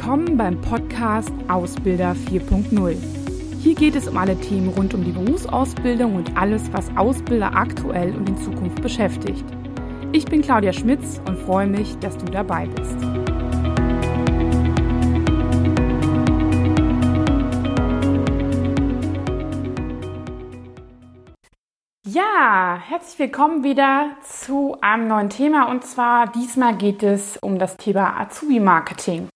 Willkommen beim Podcast Ausbilder 4.0. Hier geht es um alle Themen rund um die Berufsausbildung und alles, was Ausbilder aktuell und in Zukunft beschäftigt. Ich bin Claudia Schmitz und freue mich, dass du dabei bist. Ja, herzlich willkommen wieder zu einem neuen Thema und zwar diesmal geht es um das Thema Azubi-Marketing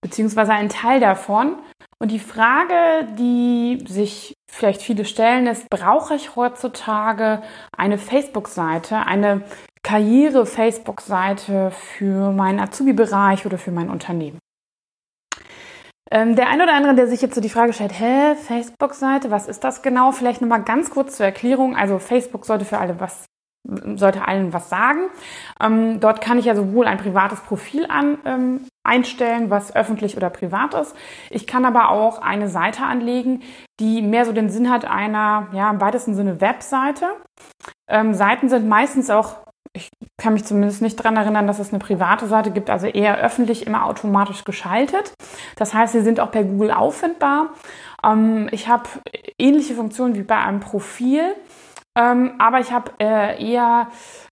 beziehungsweise ein Teil davon. Und die Frage, die sich vielleicht viele stellen, ist, brauche ich heutzutage eine Facebook-Seite, eine Karriere-Facebook-Seite für meinen Azubi-Bereich oder für mein Unternehmen? Ähm, der ein oder andere, der sich jetzt so die Frage stellt, hä, Facebook-Seite, was ist das genau? Vielleicht nochmal ganz kurz zur Erklärung. Also Facebook sollte für alle was sollte allen was sagen. Ähm, dort kann ich ja sowohl ein privates Profil an, ähm, einstellen, was öffentlich oder privat ist. Ich kann aber auch eine Seite anlegen, die mehr so den Sinn hat einer, ja, im weitesten Sinne Webseite. Ähm, Seiten sind meistens auch, ich kann mich zumindest nicht daran erinnern, dass es eine private Seite gibt, also eher öffentlich, immer automatisch geschaltet. Das heißt, sie sind auch per Google auffindbar. Ähm, ich habe ähnliche Funktionen wie bei einem Profil. Ähm, aber ich habe äh, eher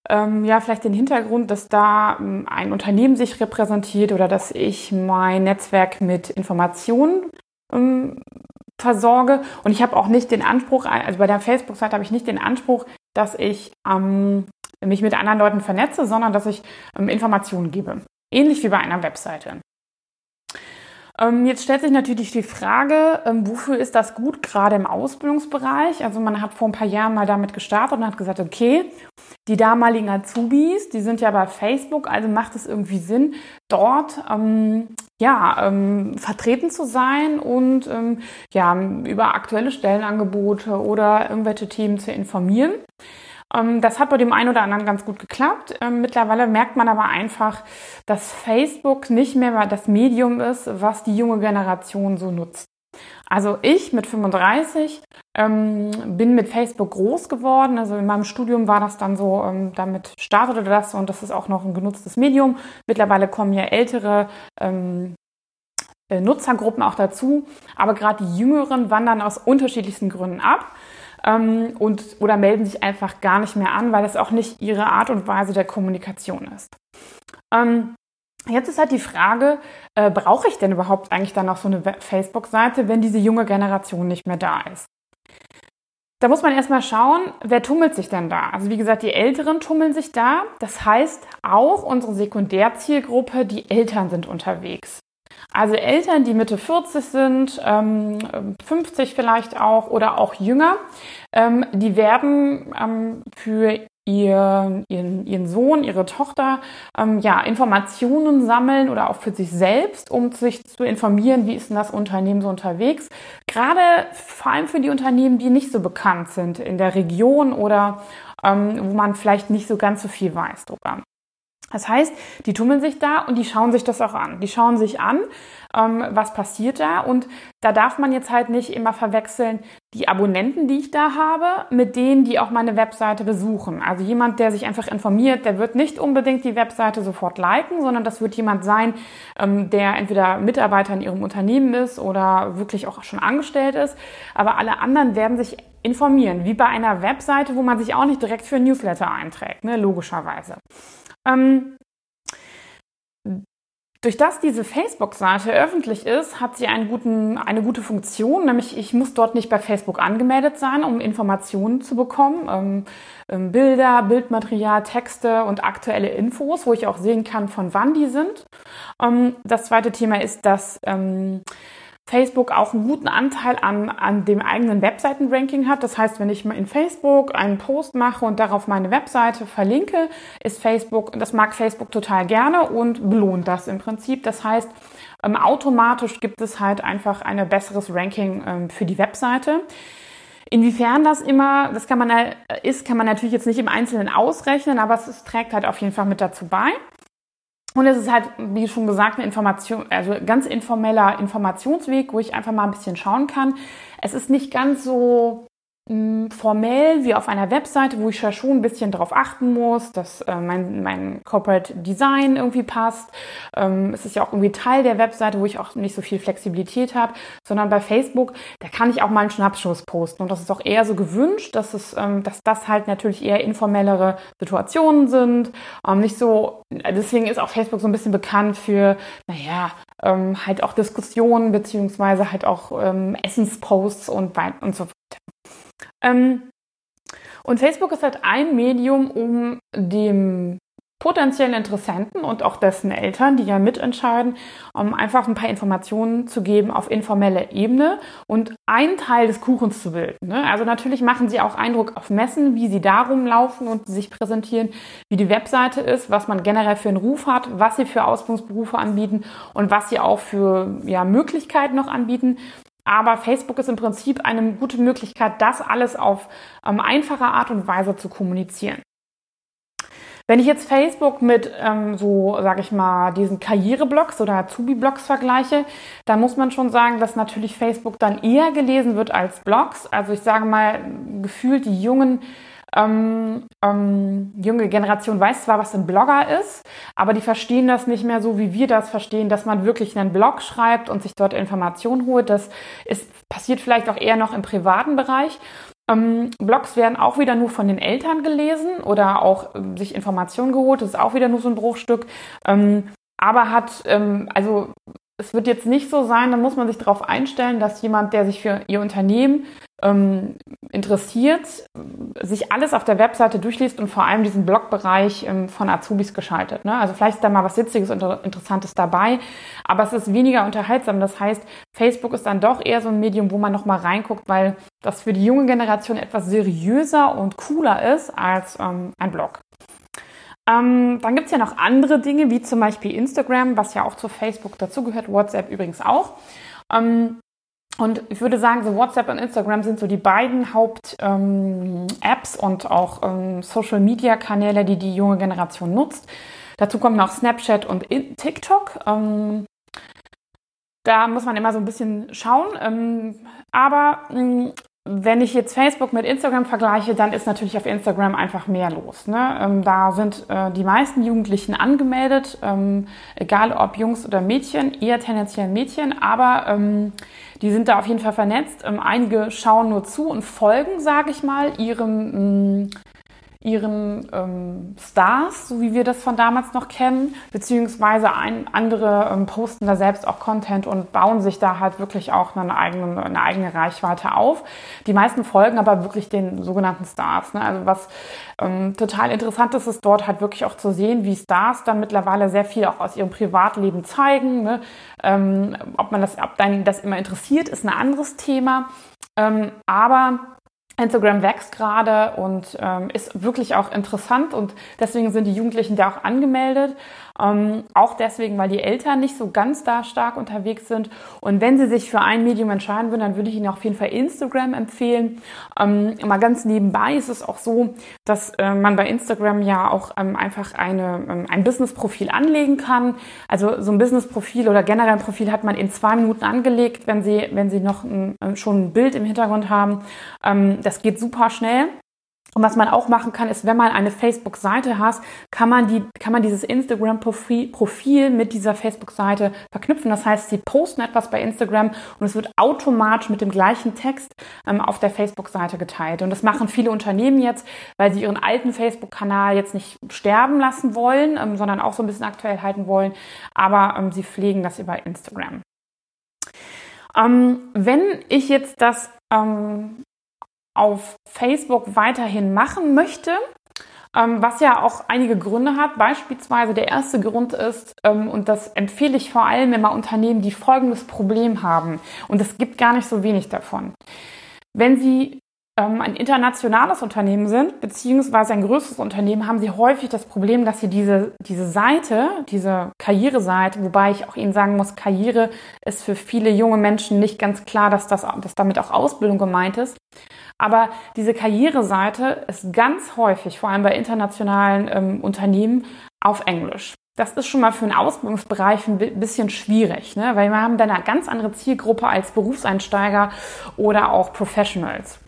ähm, ja vielleicht den Hintergrund, dass da ähm, ein Unternehmen sich repräsentiert oder dass ich mein Netzwerk mit Informationen ähm, versorge. Und ich habe auch nicht den Anspruch, also bei der Facebook-Seite habe ich nicht den Anspruch, dass ich ähm, mich mit anderen Leuten vernetze, sondern dass ich ähm, Informationen gebe. Ähnlich wie bei einer Webseite. Ähm, jetzt stellt sich natürlich die Frage, ähm, wofür ist das gut, gerade im Ausbildungsbereich? Also man hat vor ein paar Jahren mal damit gestartet und hat gesagt, okay, die damaligen Azubis, die sind ja bei Facebook, also macht es irgendwie Sinn, dort ähm, ja ähm, vertreten zu sein und ähm, ja über aktuelle Stellenangebote oder irgendwelche Themen zu informieren. Ähm, das hat bei dem einen oder anderen ganz gut geklappt. Ähm, mittlerweile merkt man aber einfach, dass Facebook nicht mehr das Medium ist, was die junge Generation so nutzt. Also ich mit 35 ähm, bin mit Facebook groß geworden. Also in meinem Studium war das dann so, ähm, damit startete das und das ist auch noch ein genutztes Medium. Mittlerweile kommen ja ältere ähm, äh, Nutzergruppen auch dazu, aber gerade die Jüngeren wandern aus unterschiedlichsten Gründen ab ähm, und oder melden sich einfach gar nicht mehr an, weil das auch nicht ihre Art und Weise der Kommunikation ist. Ähm, Jetzt ist halt die Frage, äh, brauche ich denn überhaupt eigentlich dann noch so eine Facebook-Seite, wenn diese junge Generation nicht mehr da ist? Da muss man erstmal schauen, wer tummelt sich denn da? Also wie gesagt, die Älteren tummeln sich da. Das heißt, auch unsere Sekundärzielgruppe, die Eltern sind unterwegs. Also Eltern, die Mitte 40 sind, ähm, 50 vielleicht auch oder auch jünger, ähm, die werden ähm, für ihr, ihren, ihren Sohn, ihre Tochter ähm, ja, Informationen sammeln oder auch für sich selbst, um sich zu informieren, wie ist denn das Unternehmen so unterwegs. Gerade vor allem für die Unternehmen, die nicht so bekannt sind in der Region oder ähm, wo man vielleicht nicht so ganz so viel weiß drüber. Das heißt, die tummeln sich da und die schauen sich das auch an. Die schauen sich an, ähm, was passiert da. Und da darf man jetzt halt nicht immer verwechseln, die Abonnenten, die ich da habe, mit denen, die auch meine Webseite besuchen. Also jemand, der sich einfach informiert, der wird nicht unbedingt die Webseite sofort liken, sondern das wird jemand sein, ähm, der entweder Mitarbeiter in ihrem Unternehmen ist oder wirklich auch schon angestellt ist. Aber alle anderen werden sich informieren, wie bei einer Webseite, wo man sich auch nicht direkt für Newsletter einträgt, ne, logischerweise. Ähm, durch das diese Facebook-Seite öffentlich ist, hat sie guten, eine gute Funktion, nämlich ich muss dort nicht bei Facebook angemeldet sein, um Informationen zu bekommen. Ähm, ähm, Bilder, Bildmaterial, Texte und aktuelle Infos, wo ich auch sehen kann, von wann die sind. Ähm, das zweite Thema ist, dass ähm, Facebook auch einen guten Anteil an, an dem eigenen Webseitenranking hat. Das heißt, wenn ich in Facebook einen Post mache und darauf meine Webseite verlinke, ist Facebook, das mag Facebook total gerne und belohnt das im Prinzip. Das heißt, ähm, automatisch gibt es halt einfach ein besseres Ranking ähm, für die Webseite. Inwiefern das immer, das kann man äh, ist, kann man natürlich jetzt nicht im Einzelnen ausrechnen, aber es, es trägt halt auf jeden Fall mit dazu bei. Und es ist halt, wie schon gesagt, eine Information, also ganz informeller Informationsweg, wo ich einfach mal ein bisschen schauen kann. Es ist nicht ganz so formell wie auf einer Webseite, wo ich ja schon ein bisschen darauf achten muss, dass äh, mein, mein Corporate Design irgendwie passt. Ähm, es ist ja auch irgendwie Teil der Webseite, wo ich auch nicht so viel Flexibilität habe, sondern bei Facebook, da kann ich auch mal einen Schnappschuss posten. Und das ist auch eher so gewünscht, dass, es, ähm, dass das halt natürlich eher informellere Situationen sind. Ähm, nicht so, deswegen ist auch Facebook so ein bisschen bekannt für, naja, ähm, halt auch Diskussionen beziehungsweise halt auch ähm, Essensposts und, und so ähm, und Facebook ist halt ein Medium, um dem potenziellen Interessenten und auch dessen Eltern, die ja mitentscheiden, um einfach ein paar Informationen zu geben auf informeller Ebene und einen Teil des Kuchens zu bilden. Ne? Also natürlich machen sie auch Eindruck auf Messen, wie sie da rumlaufen und sich präsentieren, wie die Webseite ist, was man generell für einen Ruf hat, was sie für Ausbildungsberufe anbieten und was sie auch für ja, Möglichkeiten noch anbieten. Aber Facebook ist im Prinzip eine gute Möglichkeit, das alles auf ähm, einfache Art und Weise zu kommunizieren. Wenn ich jetzt Facebook mit ähm, so, sage ich mal, diesen Karriereblogs oder Azubi-Blogs vergleiche, dann muss man schon sagen, dass natürlich Facebook dann eher gelesen wird als Blogs. Also ich sage mal, gefühlt die jungen ähm, ähm, junge Generation weiß zwar, was ein Blogger ist, aber die verstehen das nicht mehr so, wie wir das verstehen, dass man wirklich einen Blog schreibt und sich dort Informationen holt. Das ist, passiert vielleicht auch eher noch im privaten Bereich. Ähm, Blogs werden auch wieder nur von den Eltern gelesen oder auch ähm, sich Informationen geholt. Das ist auch wieder nur so ein Bruchstück. Ähm, aber hat, ähm, also es wird jetzt nicht so sein, da muss man sich darauf einstellen, dass jemand, der sich für ihr Unternehmen ähm, interessiert, sich alles auf der Webseite durchliest und vor allem diesen Blogbereich ähm, von Azubis geschaltet. Ne? Also vielleicht ist da mal was Witziges und Interessantes dabei, aber es ist weniger unterhaltsam. Das heißt, Facebook ist dann doch eher so ein Medium, wo man nochmal reinguckt, weil das für die junge Generation etwas seriöser und cooler ist als ähm, ein Blog. Ähm, dann gibt's ja noch andere Dinge, wie zum Beispiel Instagram, was ja auch zu Facebook dazugehört, WhatsApp übrigens auch. Ähm, und ich würde sagen, so WhatsApp und Instagram sind so die beiden Haupt-Apps ähm, und auch ähm, Social-Media-Kanäle, die die junge Generation nutzt. Dazu kommen noch Snapchat und TikTok. Ähm, da muss man immer so ein bisschen schauen. Ähm, aber mh, wenn ich jetzt Facebook mit Instagram vergleiche, dann ist natürlich auf Instagram einfach mehr los. Ne? Ähm, da sind äh, die meisten Jugendlichen angemeldet, ähm, egal ob Jungs oder Mädchen, eher tendenziell Mädchen, aber ähm, die sind da auf jeden Fall vernetzt. Ähm, einige schauen nur zu und folgen, sage ich mal, ihrem mh, ihren ähm, Stars, so wie wir das von damals noch kennen, beziehungsweise ein, andere ähm, posten da selbst auch Content und bauen sich da halt wirklich auch eine eigene, eine eigene Reichweite auf. Die meisten folgen aber wirklich den sogenannten Stars. Ne? Also was ähm, total interessant ist, ist dort halt wirklich auch zu sehen, wie Stars dann mittlerweile sehr viel auch aus ihrem Privatleben zeigen. Ne? Ähm, ob man das, ob dann das immer interessiert, ist ein anderes Thema. Ähm, aber Instagram wächst gerade und ähm, ist wirklich auch interessant und deswegen sind die Jugendlichen da auch angemeldet. Ähm, auch deswegen, weil die Eltern nicht so ganz da stark unterwegs sind. Und wenn sie sich für ein Medium entscheiden würden, dann würde ich ihnen auf jeden Fall Instagram empfehlen. Ähm, mal ganz nebenbei ist es auch so, dass äh, man bei Instagram ja auch ähm, einfach eine, ähm, ein Business-Profil anlegen kann. Also so ein Business-Profil oder generell ein Profil hat man in zwei Minuten angelegt, wenn Sie, wenn Sie noch ein, äh, schon ein Bild im Hintergrund haben. Das geht super schnell. Und was man auch machen kann, ist, wenn man eine Facebook-Seite hat, kann man die, kann man dieses Instagram-Profil mit dieser Facebook-Seite verknüpfen. Das heißt, sie posten etwas bei Instagram und es wird automatisch mit dem gleichen Text ähm, auf der Facebook-Seite geteilt. Und das machen viele Unternehmen jetzt, weil sie ihren alten Facebook-Kanal jetzt nicht sterben lassen wollen, ähm, sondern auch so ein bisschen aktuell halten wollen. Aber ähm, sie pflegen das über Instagram. Ähm, wenn ich jetzt das ähm, auf Facebook weiterhin machen möchte, ähm, was ja auch einige Gründe hat. Beispielsweise der erste Grund ist, ähm, und das empfehle ich vor allem immer Unternehmen, die folgendes Problem haben, und es gibt gar nicht so wenig davon. Wenn Sie ähm, ein internationales Unternehmen sind, beziehungsweise ein größeres Unternehmen, haben sie häufig das Problem, dass sie diese, diese Seite, diese Karriereseite, wobei ich auch Ihnen sagen muss, Karriere ist für viele junge Menschen nicht ganz klar, dass, das, dass damit auch Ausbildung gemeint ist. Aber diese Karriereseite ist ganz häufig, vor allem bei internationalen ähm, Unternehmen, auf Englisch. Das ist schon mal für einen Ausbildungsbereich ein bisschen schwierig, ne? weil wir haben dann eine ganz andere Zielgruppe als Berufseinsteiger oder auch Professionals.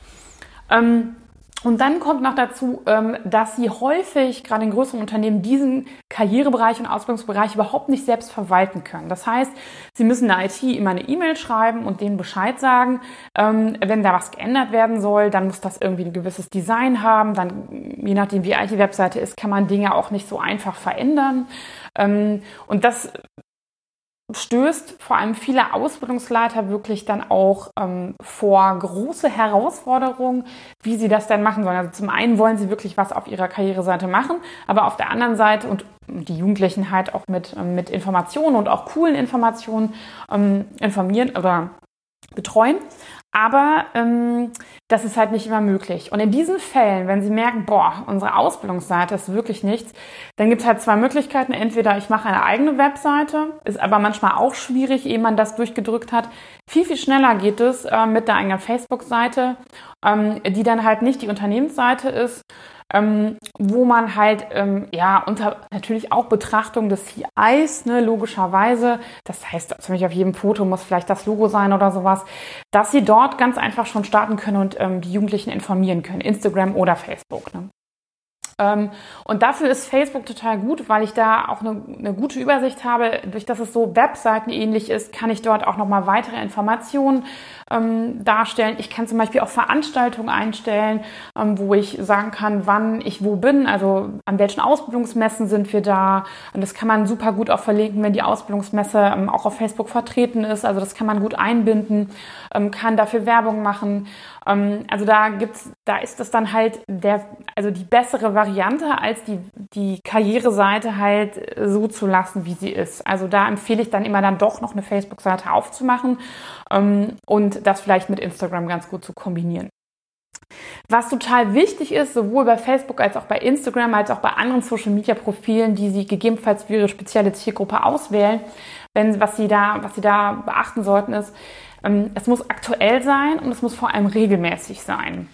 Ähm, und dann kommt noch dazu, ähm, dass sie häufig, gerade in größeren Unternehmen, diesen Karrierebereich und Ausbildungsbereich überhaupt nicht selbst verwalten können. Das heißt, sie müssen der IT immer eine E-Mail schreiben und denen Bescheid sagen, ähm, wenn da was geändert werden soll, dann muss das irgendwie ein gewisses Design haben. Dann, je nachdem wie alt die Webseite ist, kann man Dinge auch nicht so einfach verändern. Ähm, und das stößt vor allem viele Ausbildungsleiter wirklich dann auch ähm, vor große Herausforderungen, wie sie das denn machen sollen. Also zum einen wollen sie wirklich was auf ihrer Karriereseite machen, aber auf der anderen Seite und die Jugendlichen halt auch mit, ähm, mit Informationen und auch coolen Informationen ähm, informieren oder betreuen. Aber ähm, das ist halt nicht immer möglich. Und in diesen Fällen, wenn Sie merken, boah, unsere Ausbildungsseite ist wirklich nichts, dann gibt es halt zwei Möglichkeiten. Entweder ich mache eine eigene Webseite, ist aber manchmal auch schwierig, ehe man das durchgedrückt hat. Viel, viel schneller geht es äh, mit der eigenen Facebook-Seite, ähm, die dann halt nicht die Unternehmensseite ist, ähm, wo man halt ähm, ja unter natürlich auch Betrachtung des CIs, ne, logischerweise, das heißt zum Beispiel auf jedem Foto muss vielleicht das Logo sein oder sowas, dass sie dort ganz einfach schon starten können und ähm, die Jugendlichen informieren können, Instagram oder Facebook. Ne. Ähm, und dafür ist Facebook total gut, weil ich da auch eine, eine gute Übersicht habe. Durch dass es so Webseiten ähnlich ist, kann ich dort auch nochmal weitere Informationen ähm, darstellen. Ich kann zum Beispiel auch Veranstaltungen einstellen, ähm, wo ich sagen kann, wann ich wo bin, also an welchen Ausbildungsmessen sind wir da. Und das kann man super gut auch verlinken, wenn die Ausbildungsmesse ähm, auch auf Facebook vertreten ist. Also das kann man gut einbinden, ähm, kann dafür Werbung machen. Ähm, also da gibt's, da ist das dann halt der, also die bessere Variante, als die, die Karriereseite halt so zu lassen, wie sie ist. Also da empfehle ich dann immer dann doch noch eine Facebook-Seite aufzumachen und das vielleicht mit Instagram ganz gut zu kombinieren. Was total wichtig ist, sowohl bei Facebook als auch bei Instagram, als auch bei anderen Social Media Profilen, die Sie gegebenenfalls für Ihre spezielle Zielgruppe auswählen, wenn, was Sie da, was Sie da beachten sollten, ist, ähm, es muss aktuell sein und es muss vor allem regelmäßig sein.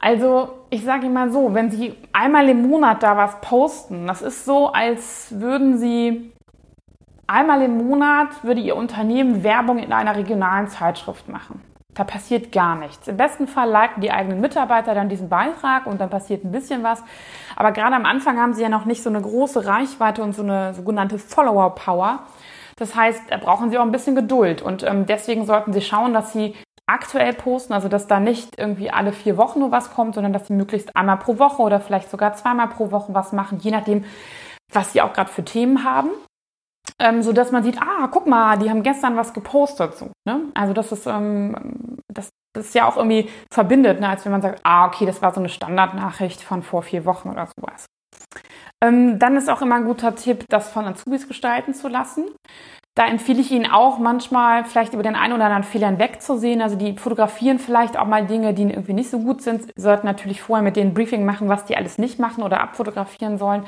Also ich sage Ihnen mal so, wenn Sie einmal im Monat da was posten, das ist so, als würden Sie einmal im Monat würde Ihr Unternehmen Werbung in einer regionalen Zeitschrift machen. Da passiert gar nichts. Im besten Fall liken die eigenen Mitarbeiter dann diesen Beitrag und dann passiert ein bisschen was. Aber gerade am Anfang haben sie ja noch nicht so eine große Reichweite und so eine sogenannte Follower-Power. Das heißt, da brauchen Sie auch ein bisschen Geduld. Und ähm, deswegen sollten Sie schauen, dass Sie aktuell posten, also dass da nicht irgendwie alle vier Wochen nur was kommt, sondern dass Sie möglichst einmal pro Woche oder vielleicht sogar zweimal pro Woche was machen, je nachdem, was Sie auch gerade für Themen haben. Ähm, so dass man sieht, ah, guck mal, die haben gestern was gepostet. So, ne? Also das ist, ähm, das, das ist ja auch irgendwie verbindet, ne? als wenn man sagt, ah, okay, das war so eine Standardnachricht von vor vier Wochen oder sowas. Ähm, dann ist auch immer ein guter Tipp, das von Azubis gestalten zu lassen. Da empfehle ich Ihnen auch manchmal vielleicht über den einen oder anderen Fehler hinwegzusehen. Also die fotografieren vielleicht auch mal Dinge, die irgendwie nicht so gut sind. Sie sollten natürlich vorher mit denen Briefing machen, was die alles nicht machen oder abfotografieren sollen.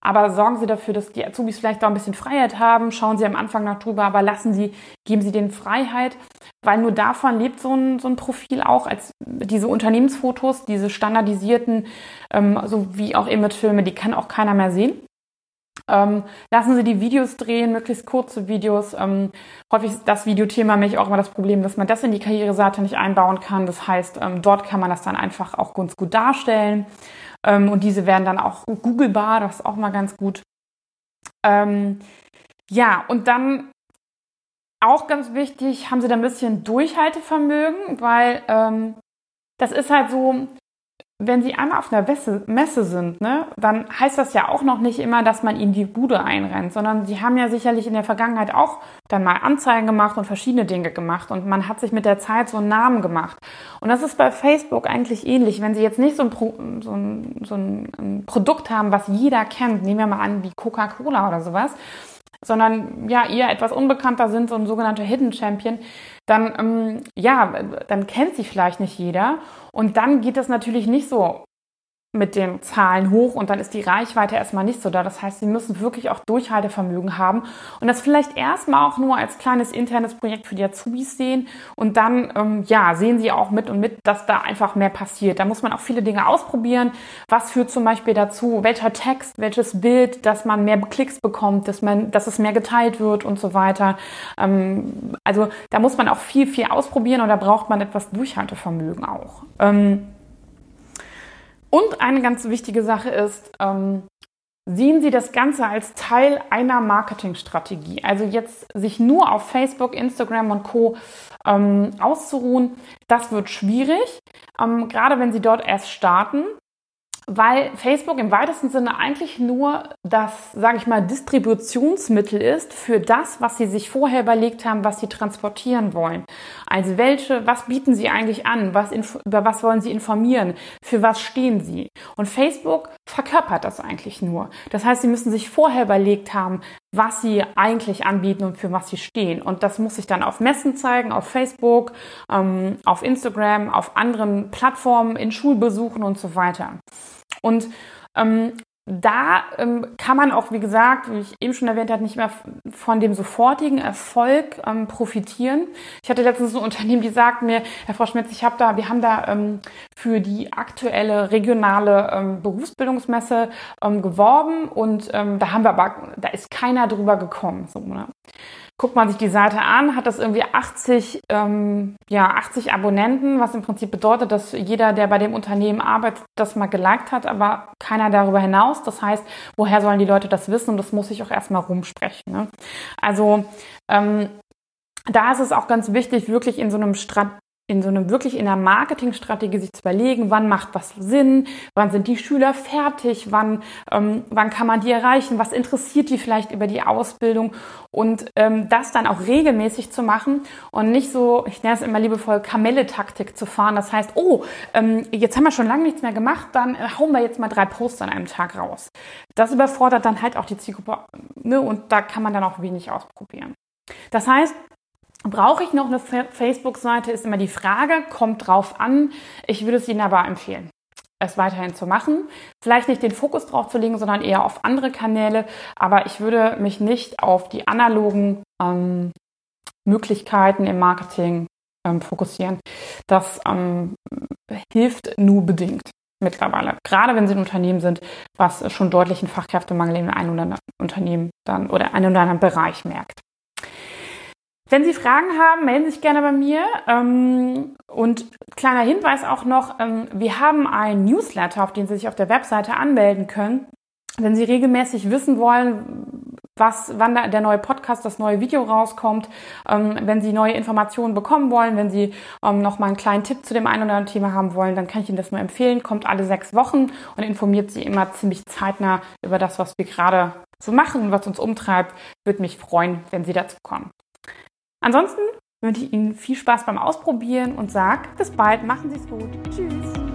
Aber sorgen Sie dafür, dass die Azubis vielleicht auch ein bisschen Freiheit haben. Schauen Sie am Anfang noch drüber, aber lassen Sie, geben Sie denen Freiheit, weil nur davon lebt so ein, so ein Profil auch, als diese Unternehmensfotos, diese standardisierten, ähm, so wie auch Imagefilme, die kann auch keiner mehr sehen. Ähm, lassen Sie die Videos drehen, möglichst kurze Videos. Ähm, häufig ist das Videothema mich auch immer das Problem, dass man das in die Karriereseite nicht einbauen kann. Das heißt, ähm, dort kann man das dann einfach auch ganz gut darstellen. Ähm, und diese werden dann auch googlebar, das ist auch mal ganz gut. Ähm, ja, und dann auch ganz wichtig, haben sie da ein bisschen Durchhaltevermögen, weil ähm, das ist halt so, wenn Sie einmal auf einer Messe sind, ne, dann heißt das ja auch noch nicht immer, dass man Ihnen die Bude einrennt, sondern Sie haben ja sicherlich in der Vergangenheit auch dann mal Anzeigen gemacht und verschiedene Dinge gemacht und man hat sich mit der Zeit so einen Namen gemacht. Und das ist bei Facebook eigentlich ähnlich. Wenn Sie jetzt nicht so ein, Pro, so ein, so ein Produkt haben, was jeder kennt, nehmen wir mal an wie Coca-Cola oder sowas, sondern ja, eher etwas unbekannter sind, so ein sogenannter Hidden Champion, dann, ähm, ja, dann kennt sie vielleicht nicht jeder. Und dann geht das natürlich nicht so mit den Zahlen hoch und dann ist die Reichweite erstmal nicht so da. Das heißt, sie müssen wirklich auch Durchhaltevermögen haben und das vielleicht erstmal auch nur als kleines internes Projekt für die Azubis sehen und dann, ähm, ja, sehen sie auch mit und mit, dass da einfach mehr passiert. Da muss man auch viele Dinge ausprobieren. Was führt zum Beispiel dazu, welcher Text, welches Bild, dass man mehr Klicks bekommt, dass man, dass es mehr geteilt wird und so weiter. Ähm, also da muss man auch viel, viel ausprobieren und da braucht man etwas Durchhaltevermögen auch. Ähm, Und eine ganz wichtige Sache ist, ähm, sehen Sie das Ganze als Teil einer Marketingstrategie. Also jetzt sich nur auf Facebook, Instagram und Co. Ähm, auszuruhen, das wird schwierig, ähm, gerade wenn Sie dort erst starten weil Facebook im weitesten Sinne eigentlich nur das, sage ich mal, Distributionsmittel ist für das, was sie sich vorher überlegt haben, was sie transportieren wollen. Also welche, was bieten sie eigentlich an, was, über was wollen sie informieren, für was stehen sie. Und Facebook verkörpert das eigentlich nur. Das heißt, sie müssen sich vorher überlegt haben, was sie eigentlich anbieten und für was sie stehen. Und das muss sich dann auf Messen zeigen, auf Facebook, ähm, auf Instagram, auf anderen Plattformen, in Schulbesuchen und so weiter. Und ähm, da ähm, kann man auch, wie gesagt, wie ich eben schon erwähnt habe, nicht mehr von dem sofortigen Erfolg ähm, profitieren. Ich hatte letztens ein Unternehmen, die sagt mir, Herr Frau Schmitz, ich habe da, wir haben da ähm, für die aktuelle regionale ähm, Berufsbildungsmesse ähm, geworben und ähm, da haben wir aber, da ist keiner drüber gekommen. So, ne? Guckt man sich die Seite an, hat das irgendwie 80, ähm, ja, 80 Abonnenten, was im Prinzip bedeutet, dass jeder, der bei dem Unternehmen arbeitet, das mal geliked hat, aber keiner darüber hinaus. Das heißt, woher sollen die Leute das wissen? Und das muss ich auch erstmal rumsprechen. Ne? Also ähm, da ist es auch ganz wichtig, wirklich in so einem Strat in so einem wirklich in der Marketingstrategie sich zu überlegen, wann macht was Sinn, wann sind die Schüler fertig, wann, ähm, wann kann man die erreichen, was interessiert die vielleicht über die Ausbildung und ähm, das dann auch regelmäßig zu machen und nicht so, ich nenne es immer liebevoll, Kamelle-Taktik zu fahren. Das heißt, oh, ähm, jetzt haben wir schon lange nichts mehr gemacht, dann äh, hauen wir jetzt mal drei Posts an einem Tag raus. Das überfordert dann halt auch die Zielgruppe ne, und da kann man dann auch wenig ausprobieren. Das heißt, Brauche ich noch eine Facebook-Seite, ist immer die Frage, kommt drauf an. Ich würde es Ihnen aber empfehlen, es weiterhin zu machen. Vielleicht nicht den Fokus drauf zu legen, sondern eher auf andere Kanäle. Aber ich würde mich nicht auf die analogen ähm, Möglichkeiten im Marketing ähm, fokussieren. Das ähm, hilft nur bedingt mittlerweile. Gerade wenn Sie ein Unternehmen sind, was schon deutlichen Fachkräftemangel in einem oder anderen Unternehmen dann oder einem oder anderen Bereich merkt. Wenn Sie Fragen haben, melden Sie sich gerne bei mir. Ähm, und kleiner Hinweis auch noch, ähm, wir haben ein Newsletter, auf den Sie sich auf der Webseite anmelden können. Wenn Sie regelmäßig wissen wollen, was, wann der neue Podcast, das neue Video rauskommt, ähm, wenn Sie neue Informationen bekommen wollen, wenn Sie noch mal einen kleinen Tipp zu dem einen oder anderen Thema haben wollen, dann kann ich Ihnen das nur empfehlen. Kommt alle sechs Wochen und informiert Sie immer ziemlich zeitnah über das, was wir gerade so machen und was uns umtreibt. Würde mich freuen, wenn Sie dazu kommen. Ansonsten wünsche ich Ihnen viel Spaß beim Ausprobieren und sage bis bald, machen Sie es gut. Tschüss.